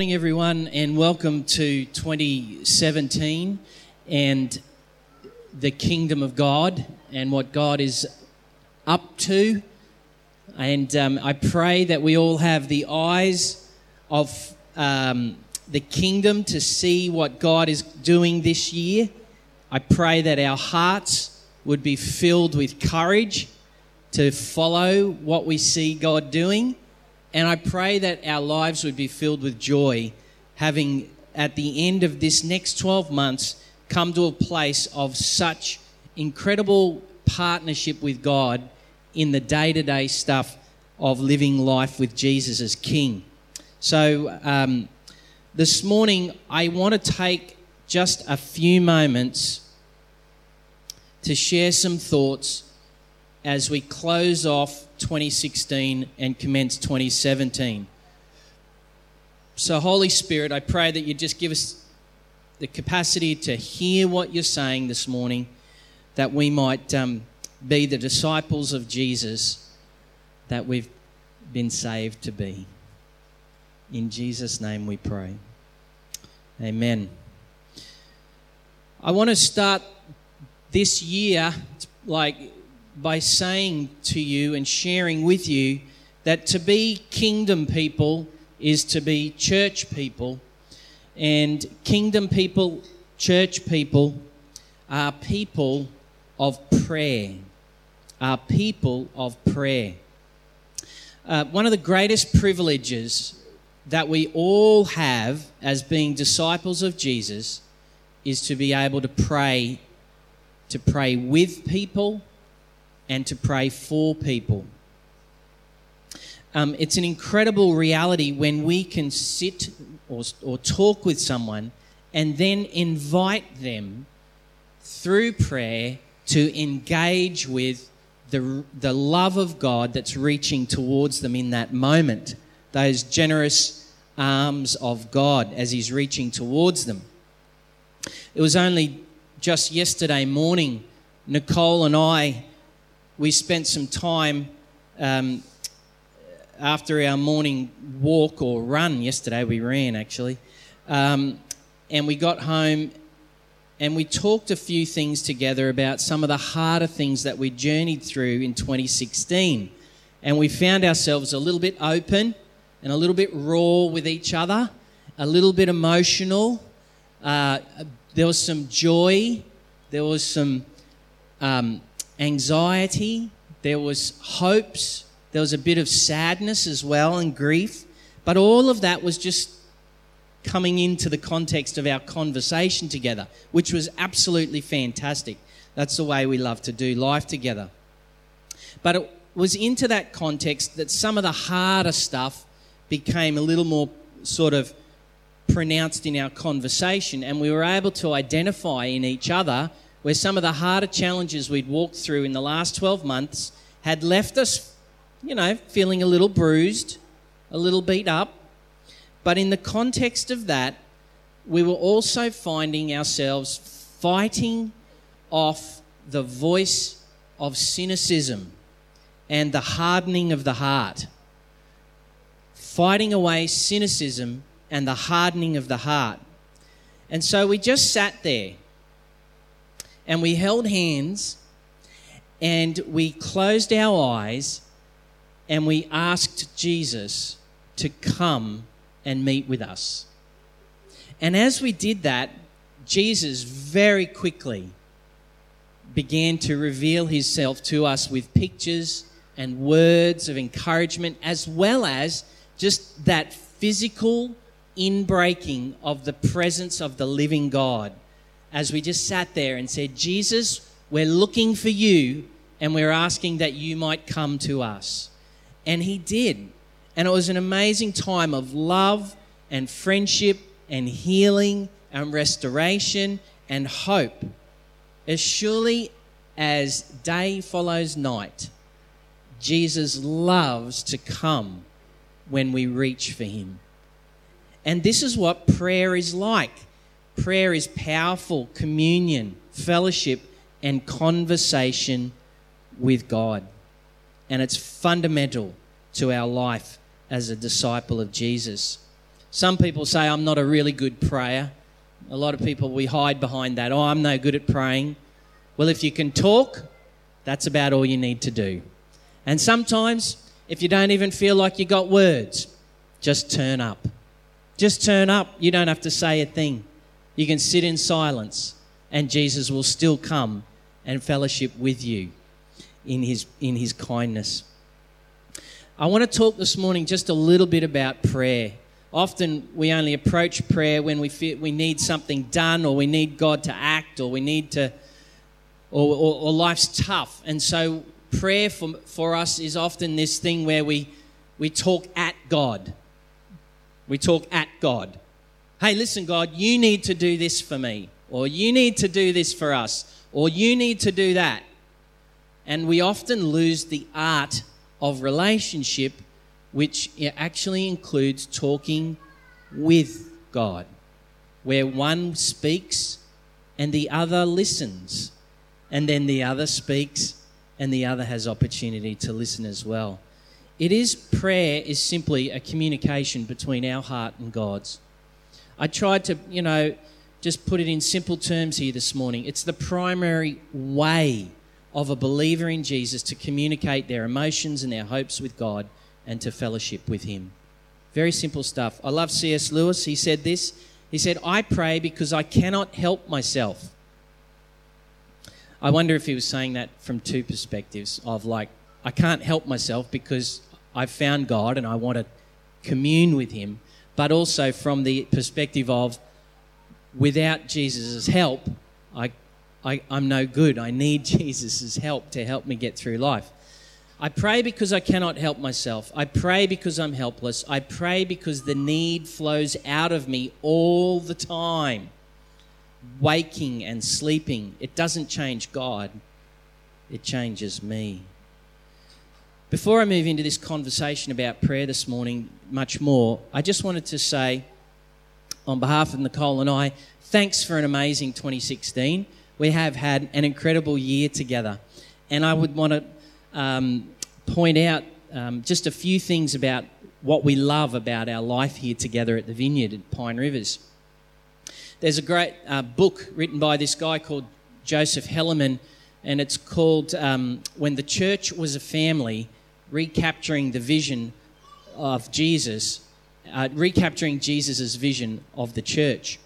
morning, everyone, and welcome to 2017 and the kingdom of God and what God is up to. And um, I pray that we all have the eyes of um, the kingdom to see what God is doing this year. I pray that our hearts would be filled with courage to follow what we see God doing and I pray that our lives would be filled with joy, having at the end of this next 12 months come to a place of such incredible partnership with God in the day to day stuff of living life with Jesus as King. So, um, this morning, I want to take just a few moments to share some thoughts as we close off 2016 and commence 2017. So, Holy Spirit, I pray that you just give us the capacity to hear what you're saying this morning, that we might um, be the disciples of Jesus that we've been saved to be. In Jesus' name we pray. Amen. I want to start this year, like by saying to you and sharing with you that to be kingdom people is to be church people. And kingdom people, church people, are people of prayer. Are people of prayer. Uh, one of the greatest privileges that we all have as being disciples of Jesus is to be able to pray, to pray with people and to pray for people. Um, it's an incredible reality when we can sit or, or talk with someone and then invite them through prayer to engage with the, the love of God that's reaching towards them in that moment. Those generous arms of God as He's reaching towards them. It was only just yesterday morning, Nicole and I we spent some time um, after our morning walk or run yesterday. We ran actually, um, and we got home and we talked a few things together about some of the harder things that we journeyed through in 2016. And we found ourselves a little bit open and a little bit raw with each other, a little bit emotional. Uh, there was some joy, there was some um, anxiety, there was hopes, there was a bit of sadness as well and grief. But all of that was just coming into the context of our conversation together, which was absolutely fantastic. That's the way we love to do life together. But it was into that context that some of the harder stuff became a little more sort of pronounced in our conversation, and we were able to identify in each other where some of the harder challenges we'd walked through in the last 12 months had left us, you know, feeling a little bruised, a little beat up. But in the context of that, we were also finding ourselves fighting off the voice of cynicism and the hardening of the heart. Fighting away cynicism and the hardening of the heart. And so we just sat there and we held hands and we closed our eyes and we asked Jesus to come and meet with us. And as we did that, Jesus very quickly began to reveal himself to us with pictures and words of encouragement, as well as just that physical inbreaking of the presence of the living God as we just sat there and said, Jesus, we're looking for you and we're asking that you might come to us. And he did. And it was an amazing time of love and friendship and healing and restoration and hope. As surely as day follows night, Jesus loves to come when we reach for him. And this is what prayer is like. Prayer is powerful communion, fellowship, and conversation with God. And it's fundamental to our life as a disciple of Jesus. Some people say, I'm not a really good prayer. A lot of people, we hide behind that. Oh, I'm no good at praying. Well, if you can talk, that's about all you need to do. And sometimes, if you don't even feel like you got words, just turn up. Just turn up. You don't have to say a thing. You can sit in silence, and Jesus will still come and fellowship with you in his, in his kindness. I want to talk this morning just a little bit about prayer. Often we only approach prayer when we feel we need something done or we need God to act or we need to, or, or, or life's tough. And so prayer for, for us is often this thing where we, we talk at God. We talk at God. Hey, listen, God, you need to do this for me, or you need to do this for us, or you need to do that. And we often lose the art of relationship, which actually includes talking with God, where one speaks and the other listens, and then the other speaks and the other has opportunity to listen as well. It is prayer is simply a communication between our heart and God's. I tried to, you know, just put it in simple terms here this morning. It's the primary way of a believer in Jesus to communicate their emotions and their hopes with God and to fellowship with Him. Very simple stuff. I love C.S. Lewis. He said this. He said, I pray because I cannot help myself. I wonder if he was saying that from two perspectives of like, I can't help myself because I've found God and I want to commune with Him, but also from the perspective of, without Jesus' help, I I, am no good. I need Jesus' help to help me get through life. I pray because I cannot help myself. I pray because I'm helpless. I pray because the need flows out of me all the time, waking and sleeping. It doesn't change God, it changes me. Before I move into this conversation about prayer this morning, much more, I just wanted to say, on behalf of Nicole and I, thanks for an amazing 2016 we have had an incredible year together. And I would want to um, point out um, just a few things about what we love about our life here together at the vineyard at Pine Rivers. There's a great uh, book written by this guy called Joseph Hellerman, and it's called um, When the Church Was a Family Recapturing the Vision of Jesus, uh, Recapturing Jesus' Vision of the Church.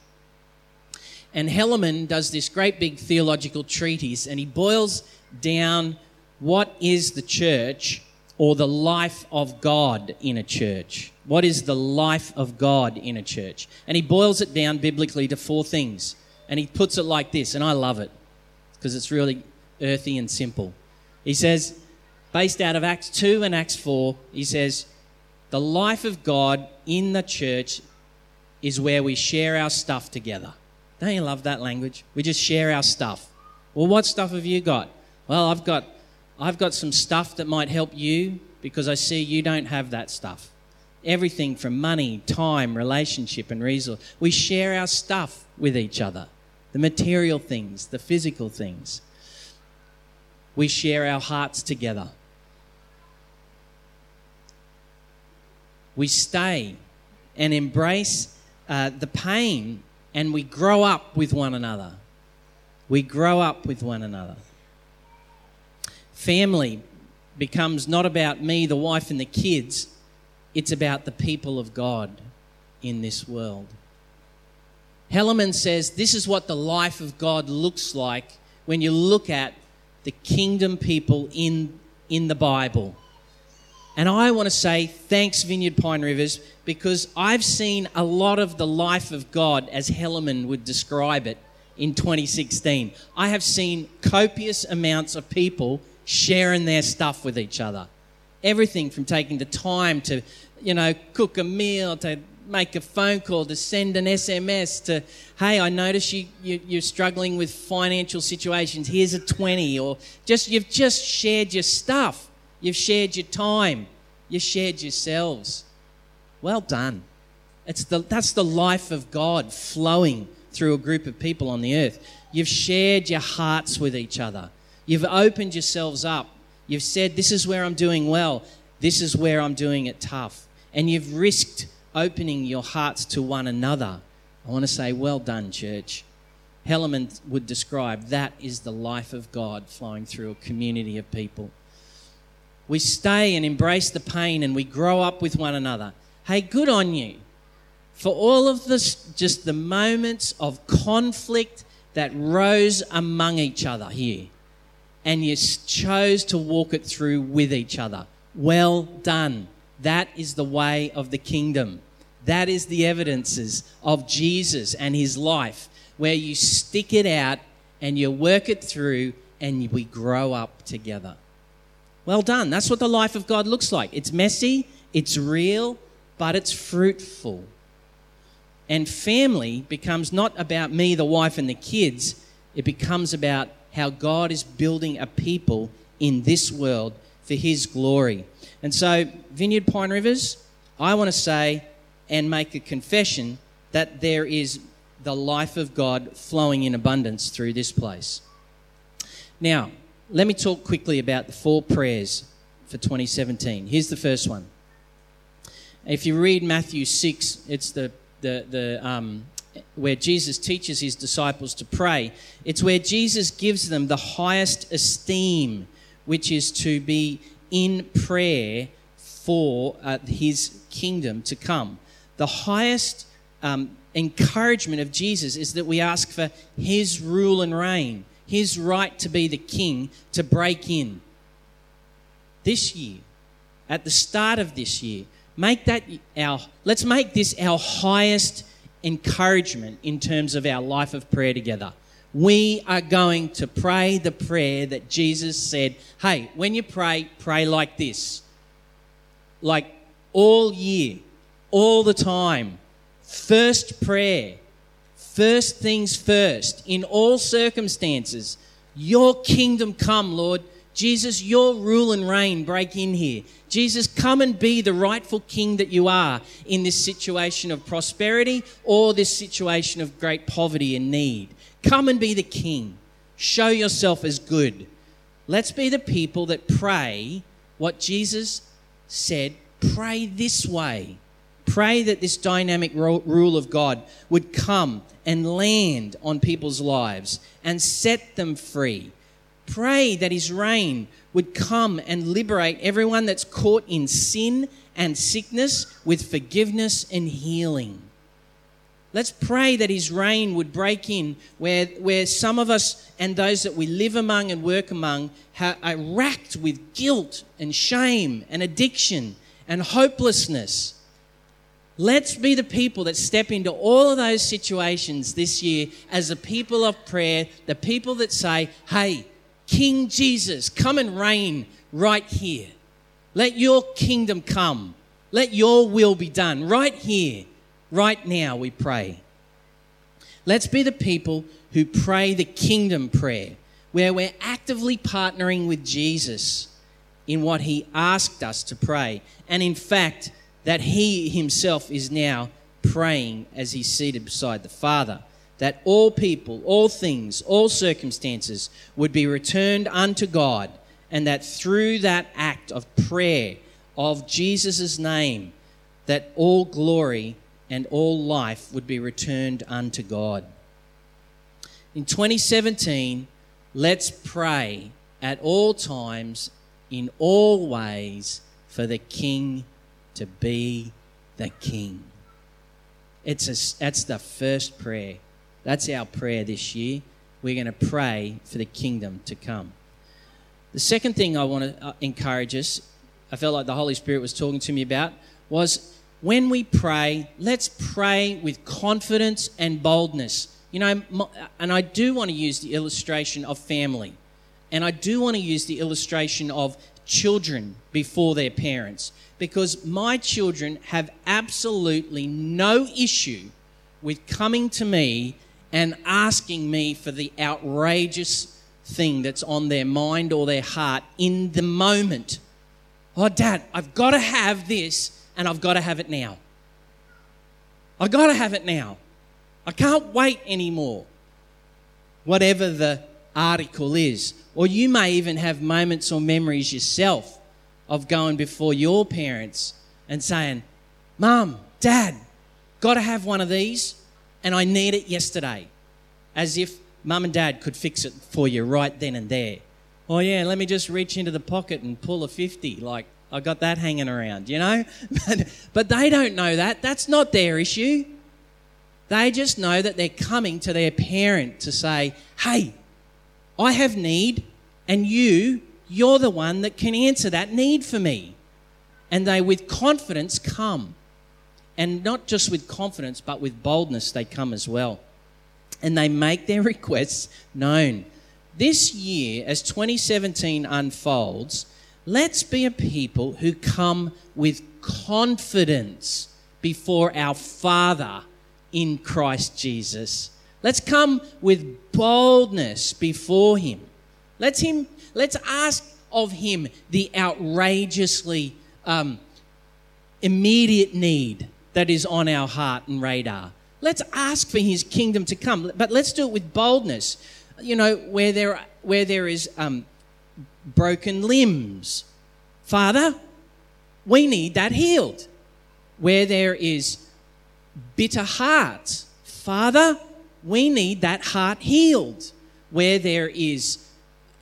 And Hellerman does this great big theological treatise and he boils down what is the church or the life of God in a church. What is the life of God in a church? And he boils it down biblically to four things. And he puts it like this, and I love it because it's really earthy and simple. He says, based out of Acts 2 and Acts 4, he says, the life of God in the church is where we share our stuff together. Don't you love that language? We just share our stuff. Well, what stuff have you got? Well, I've got I've got some stuff that might help you because I see you don't have that stuff. Everything from money, time, relationship, and resource. We share our stuff with each other. The material things, the physical things. We share our hearts together. We stay and embrace uh, the pain and we grow up with one another. We grow up with one another. Family becomes not about me, the wife, and the kids, it's about the people of God in this world. Hellerman says this is what the life of God looks like when you look at the kingdom people in, in the Bible. And I want to say thanks, Vineyard Pine Rivers, because I've seen a lot of the life of God as Hellerman would describe it in 2016. I have seen copious amounts of people sharing their stuff with each other. Everything from taking the time to, you know, cook a meal, to make a phone call, to send an SMS, to, hey, I notice you, you, you're struggling with financial situations. Here's a 20. Or just, you've just shared your stuff. You've shared your time. you've shared yourselves. Well done. It's the, that's the life of God flowing through a group of people on the earth. You've shared your hearts with each other. You've opened yourselves up. You've said, This is where I'm doing well. This is where I'm doing it tough. And you've risked opening your hearts to one another, I want to say, well done, church. Hellerman would describe that is the life of God flowing through a community of people. We stay and embrace the pain and we grow up with one another. Hey, good on you for all of this, just the moments of conflict that rose among each other here. And you chose to walk it through with each other. Well done. That is the way of the kingdom. That is the evidences of Jesus and his life, where you stick it out and you work it through and we grow up together. Well done. That's what the life of God looks like. It's messy, it's real, but it's fruitful. And family becomes not about me, the wife, and the kids, it becomes about how God is building a people in this world for His glory. And so, Vineyard Pine Rivers, I want to say and make a confession that there is the life of God flowing in abundance through this place. Now, let me talk quickly about the four prayers for 2017. Here's the first one. If you read Matthew 6, it's the the, the, um, where Jesus teaches his disciples to pray. It's where Jesus gives them the highest esteem, which is to be in prayer for uh, his kingdom to come. The highest um, encouragement of Jesus is that we ask for his rule and reign, his right to be the king to break in. This year, at the start of this year, Make that our, let's make this our highest encouragement in terms of our life of prayer together. We are going to pray the prayer that Jesus said, hey, when you pray, pray like this. Like all year, all the time. First prayer, first things first, in all circumstances. Your kingdom come, Lord. Jesus, your rule and reign break in here. Jesus, come and be the rightful king that you are in this situation of prosperity or this situation of great poverty and need. Come and be the king. Show yourself as good. Let's be the people that pray what Jesus said pray this way. Pray that this dynamic rule of God would come and land on people's lives and set them free Pray that His reign would come and liberate everyone that's caught in sin and sickness with forgiveness and healing. Let's pray that His reign would break in where, where some of us and those that we live among and work among are racked with guilt and shame and addiction and hopelessness. Let's be the people that step into all of those situations this year as a people of prayer, the people that say, hey, King Jesus, come and reign right here. Let your kingdom come. Let your will be done right here, right now, we pray. Let's be the people who pray the kingdom prayer, where we're actively partnering with Jesus in what he asked us to pray. And in fact, that he himself is now praying as he's seated beside the Father that all people, all things, all circumstances would be returned unto God, and that through that act of prayer of Jesus' name, that all glory and all life would be returned unto God. In 2017, let's pray at all times, in all ways, for the King to be the King. It's a, that's the first prayer. That's our prayer this year. We're going to pray for the kingdom to come. The second thing I want to uh, encourage us, I felt like the Holy Spirit was talking to me about, was when we pray, let's pray with confidence and boldness. You know, and I do want to use the illustration of family. And I do want to use the illustration of children before their parents. Because my children have absolutely no issue with coming to me and asking me for the outrageous thing that's on their mind or their heart in the moment. Oh, Dad, I've got to have this and I've got to have it now. I've got to have it now. I can't wait anymore. Whatever the article is. Or you may even have moments or memories yourself of going before your parents and saying, Mum, Dad, got to have one of these, and I need it yesterday. As if mum and dad could fix it for you right then and there. Oh, yeah, let me just reach into the pocket and pull a 50. Like, I got that hanging around, you know? But, but they don't know that. That's not their issue. They just know that they're coming to their parent to say, hey, I have need, and you, you're the one that can answer that need for me. And they, with confidence, come. And not just with confidence, but with boldness, they come as well. And they make their requests known. This year, as 2017 unfolds, let's be a people who come with confidence before our Father in Christ Jesus. Let's come with boldness before Him. Let's, him, let's ask of Him the outrageously um, immediate need that is on our heart and radar. Let's ask for His kingdom to come, but let's do it with boldness. You know, where there, where there is um, broken limbs. Father, we need that healed. Where there is bitter hearts. Father, we need that heart healed. Where there is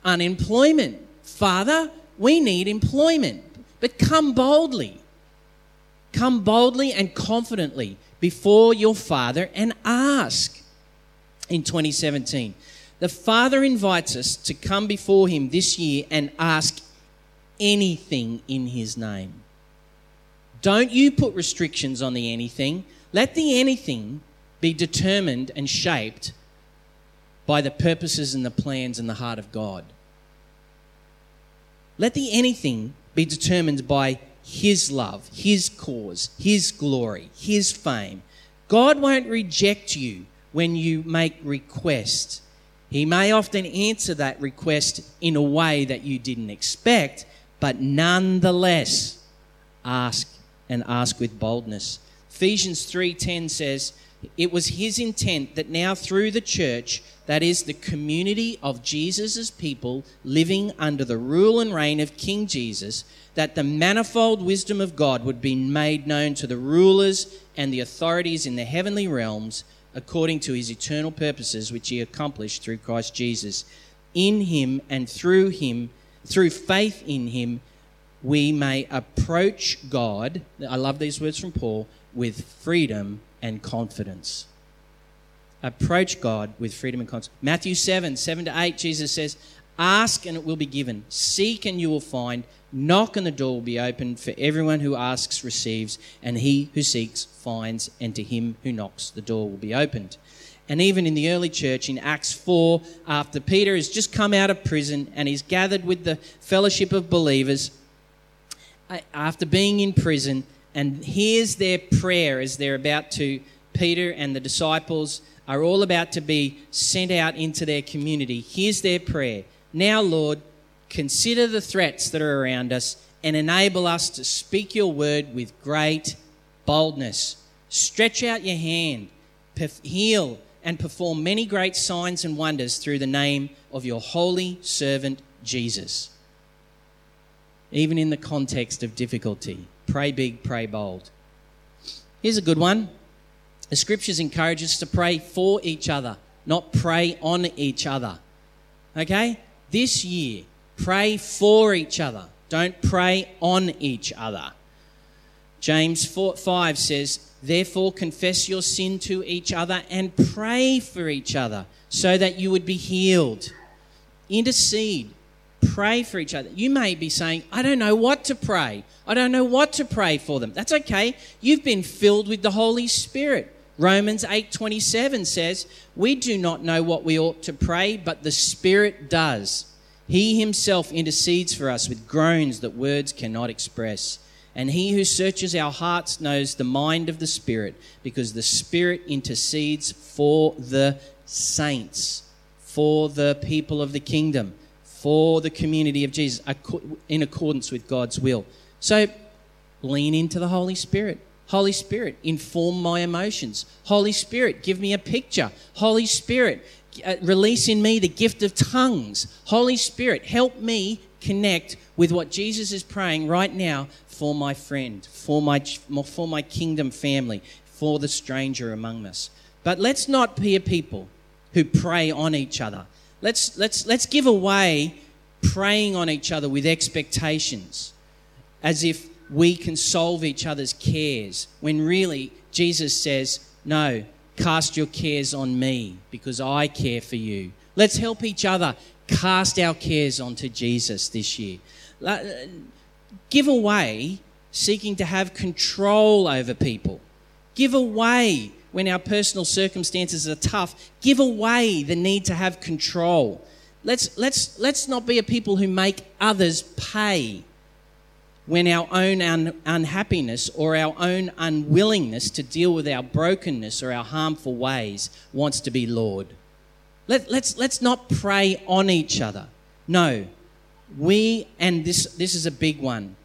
unemployment. Father, we need employment. But come boldly. Come boldly and confidently before your Father and ask in 2017. The Father invites us to come before Him this year and ask anything in His name. Don't you put restrictions on the anything. Let the anything be determined and shaped by the purposes and the plans and the heart of God. Let the anything be determined by His love, His cause, His glory, His fame. God won't reject you when you make request. He may often answer that request in a way that you didn't expect, but nonetheless, ask and ask with boldness. Ephesians 3:10 says, "It was his intent that now through the church, that is the community of Jesus' people living under the rule and reign of King Jesus, that the manifold wisdom of God would be made known to the rulers and the authorities in the heavenly realms according to his eternal purposes which he accomplished through Christ Jesus. In him and through him, through faith in him, we may approach God. I love these words from Paul with freedom and confidence. Approach God with freedom and confidence. Matthew 7 7 to 8, Jesus says, Ask and it will be given. Seek and you will find. Knock and the door will be opened. For everyone who asks receives, and he who seeks finds, and to him who knocks the door will be opened. And even in the early church in Acts 4, after Peter has just come out of prison and he's gathered with the fellowship of believers, after being in prison, and here's their prayer as they're about to, Peter and the disciples are all about to be sent out into their community. Here's their prayer Now, Lord, consider the threats that are around us and enable us to speak your word with great boldness. Stretch out your hand, heal, and perform many great signs and wonders through the name of your holy servant Jesus. Even in the context of difficulty, Pray big, pray bold. Here's a good one. The scriptures encourage us to pray for each other, not pray on each other. Okay? This year, pray for each other. Don't pray on each other. James 4, 5 says, Therefore, confess your sin to each other and pray for each other so that you would be healed. Intercede pray for each other. You may be saying, I don't know what to pray. I don't know what to pray for them. That's okay. You've been filled with the Holy Spirit. Romans 8:27 says, "We do not know what we ought to pray, but the Spirit does. He himself intercedes for us with groans that words cannot express." And he who searches our hearts knows the mind of the Spirit, because the Spirit intercedes for the saints, for the people of the kingdom for the community of Jesus in accordance with God's will. So lean into the Holy Spirit. Holy Spirit, inform my emotions. Holy Spirit, give me a picture. Holy Spirit, uh, release in me the gift of tongues. Holy Spirit, help me connect with what Jesus is praying right now for my friend, for my, for my kingdom family, for the stranger among us. But let's not be a people who prey on each other. Let's, let's, let's give away preying on each other with expectations as if we can solve each other's cares, when really Jesus says, No, cast your cares on me because I care for you. Let's help each other cast our cares onto Jesus this year. Uh, give away seeking to have control over people. Give away when our personal circumstances are tough. Give away the need to have control. Let's, let's, let's not be a people who make others pay when our own un- unhappiness or our own unwillingness to deal with our brokenness or our harmful ways wants to be Lord. Let, let's, let's not prey on each other. No, we, and this, this is a big one,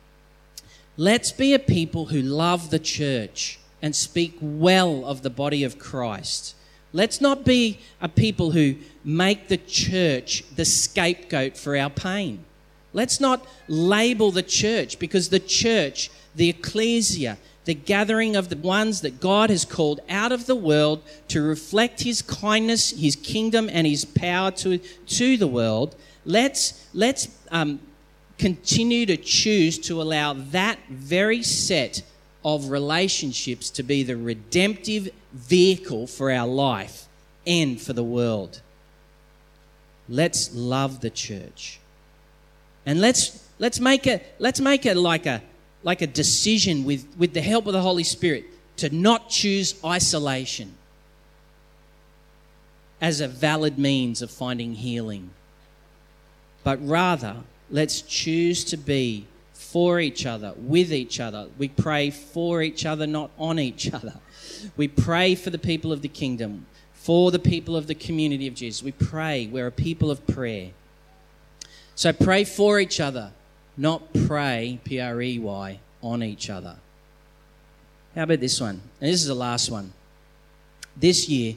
let's be a people who love the church and speak well of the body of Christ. Let's not be a people who make the church the scapegoat for our pain. Let's not label the church because the church, the ecclesia, the gathering of the ones that God has called out of the world to reflect his kindness, his kingdom, and his power to, to the world, let's, let's um, continue to choose to allow that very set of relationships to be the redemptive vehicle for our life and for the world. Let's love the church. And let's let's make it let's make it like a like a decision with, with the help of the Holy Spirit to not choose isolation as a valid means of finding healing. But rather, let's choose to be for each other, with each other. We pray for each other, not on each other. We pray for the people of the kingdom, for the people of the community of Jesus. We pray. We're a people of prayer. So pray for each other, not pray, P R E Y, on each other. How about this one? And this is the last one. This year,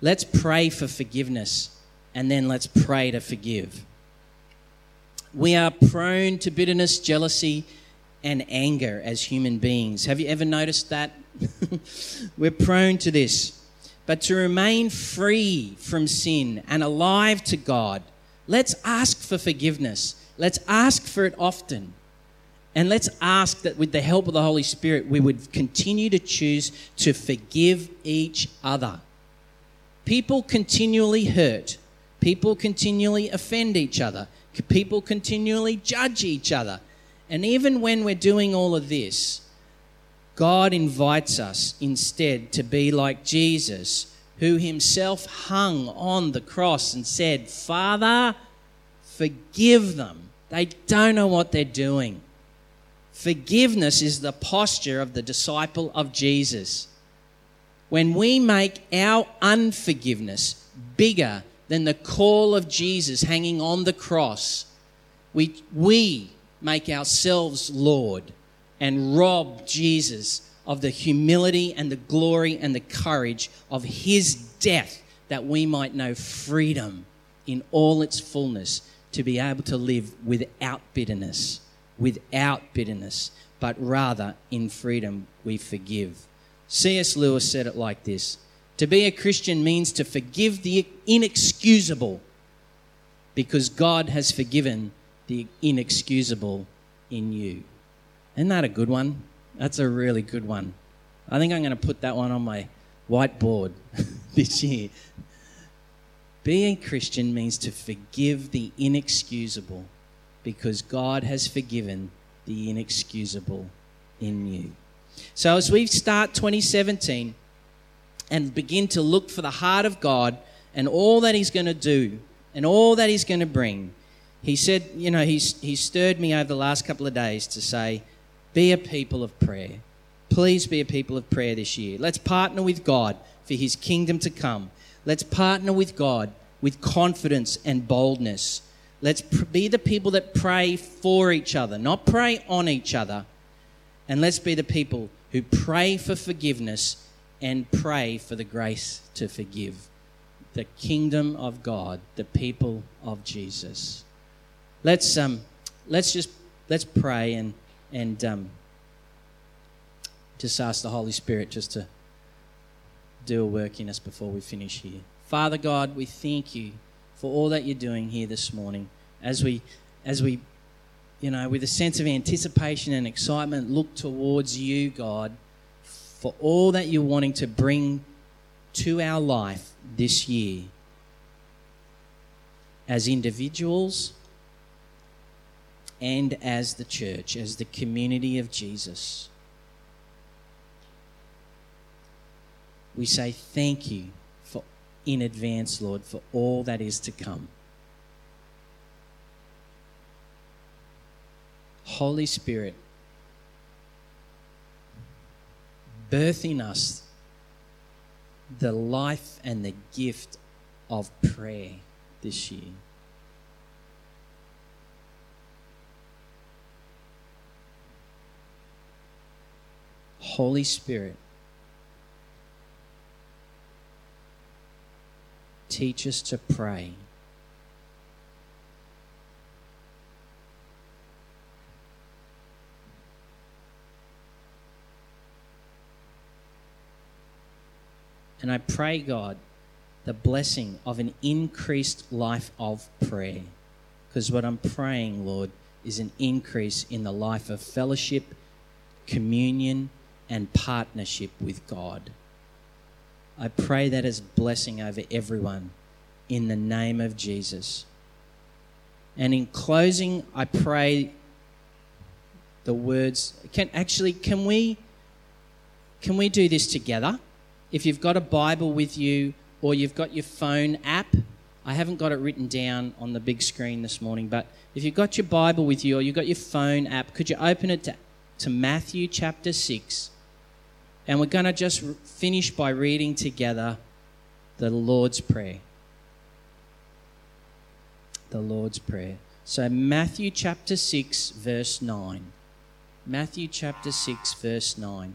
let's pray for forgiveness and then let's pray to forgive. We are prone to bitterness, jealousy, and anger as human beings. Have you ever noticed that? We're prone to this. But to remain free from sin and alive to God, let's ask for forgiveness. Let's ask for it often. And let's ask that with the help of the Holy Spirit, we would continue to choose to forgive each other. People continually hurt, people continually offend each other, People continually judge each other. And even when we're doing all of this, God invites us instead to be like Jesus, who himself hung on the cross and said, Father, forgive them. They don't know what they're doing. Forgiveness is the posture of the disciple of Jesus. When we make our unforgiveness bigger than the call of Jesus hanging on the cross. We, we make ourselves Lord and rob Jesus of the humility and the glory and the courage of his death that we might know freedom in all its fullness to be able to live without bitterness, without bitterness, but rather in freedom we forgive. C.S. Lewis said it like this to be a Christian means to forgive the inexcusable because God has forgiven the inexcusable in you. Isn't that a good one? That's a really good one. I think I'm going to put that one on my whiteboard this year. Being Christian means to forgive the inexcusable because God has forgiven the inexcusable in you. So, as we start 2017, and begin to look for the heart of God and all that He's going to do and all that He's going to bring, He said, you know, He's, He stirred me over the last couple of days to say, be a people of prayer. Please be a people of prayer this year. Let's partner with God for His kingdom to come. Let's partner with God with confidence and boldness. Let's pr- be the people that pray for each other, not pray on each other. And let's be the people who pray for forgiveness and pray for the grace to forgive. The kingdom of God, the people of Jesus. Let's um, let's just let's pray and and um, Just ask the Holy Spirit just to do a work in us before we finish here. Father God, we thank you for all that you're doing here this morning as we as we you know with a sense of anticipation and excitement look towards you God for all that you're wanting to bring to our life this year as individuals and as the church, as the community of Jesus. We say thank you for in advance, Lord, for all that is to come. Holy Spirit, birth in us the life and the gift of prayer this year. Holy Spirit, teach us to pray. And I pray, God, the blessing of an increased life of prayer. Because what I'm praying, Lord, is an increase in the life of fellowship, communion, and partnership with God. I pray that as blessing over everyone in the name of Jesus. And in closing, I pray the words can actually can we can we do this together? If you've got a Bible with you or you've got your phone app, I haven't got it written down on the big screen this morning, but if you've got your Bible with you or you've got your phone app, could you open it to, to Matthew chapter 6? And we're going to just finish by reading together the Lord's Prayer. The Lord's Prayer. So, Matthew chapter 6, verse 9. Matthew chapter 6, verse 9.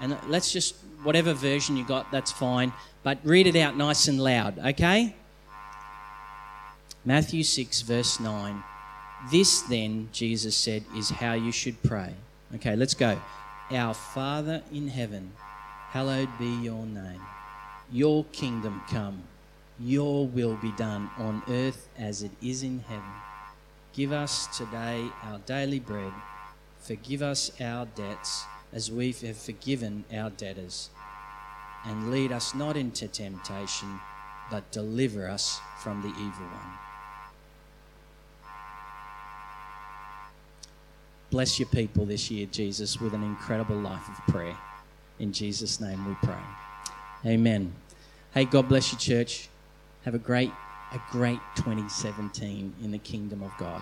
And let's just, whatever version you got, that's fine. But read it out nice and loud, okay? Matthew 6, verse 9. This then, Jesus said, is how you should pray. Okay, let's go. Our Father in heaven, hallowed be your name. Your kingdom come, your will be done on earth as it is in heaven. Give us today our daily bread. Forgive us our debts as we have forgiven our debtors. And lead us not into temptation, but deliver us from the evil one. Bless your people this year, Jesus, with an incredible life of prayer. In Jesus' name we pray. Amen. Hey, God bless you, church. Have a great, a great 2017 in the kingdom of God.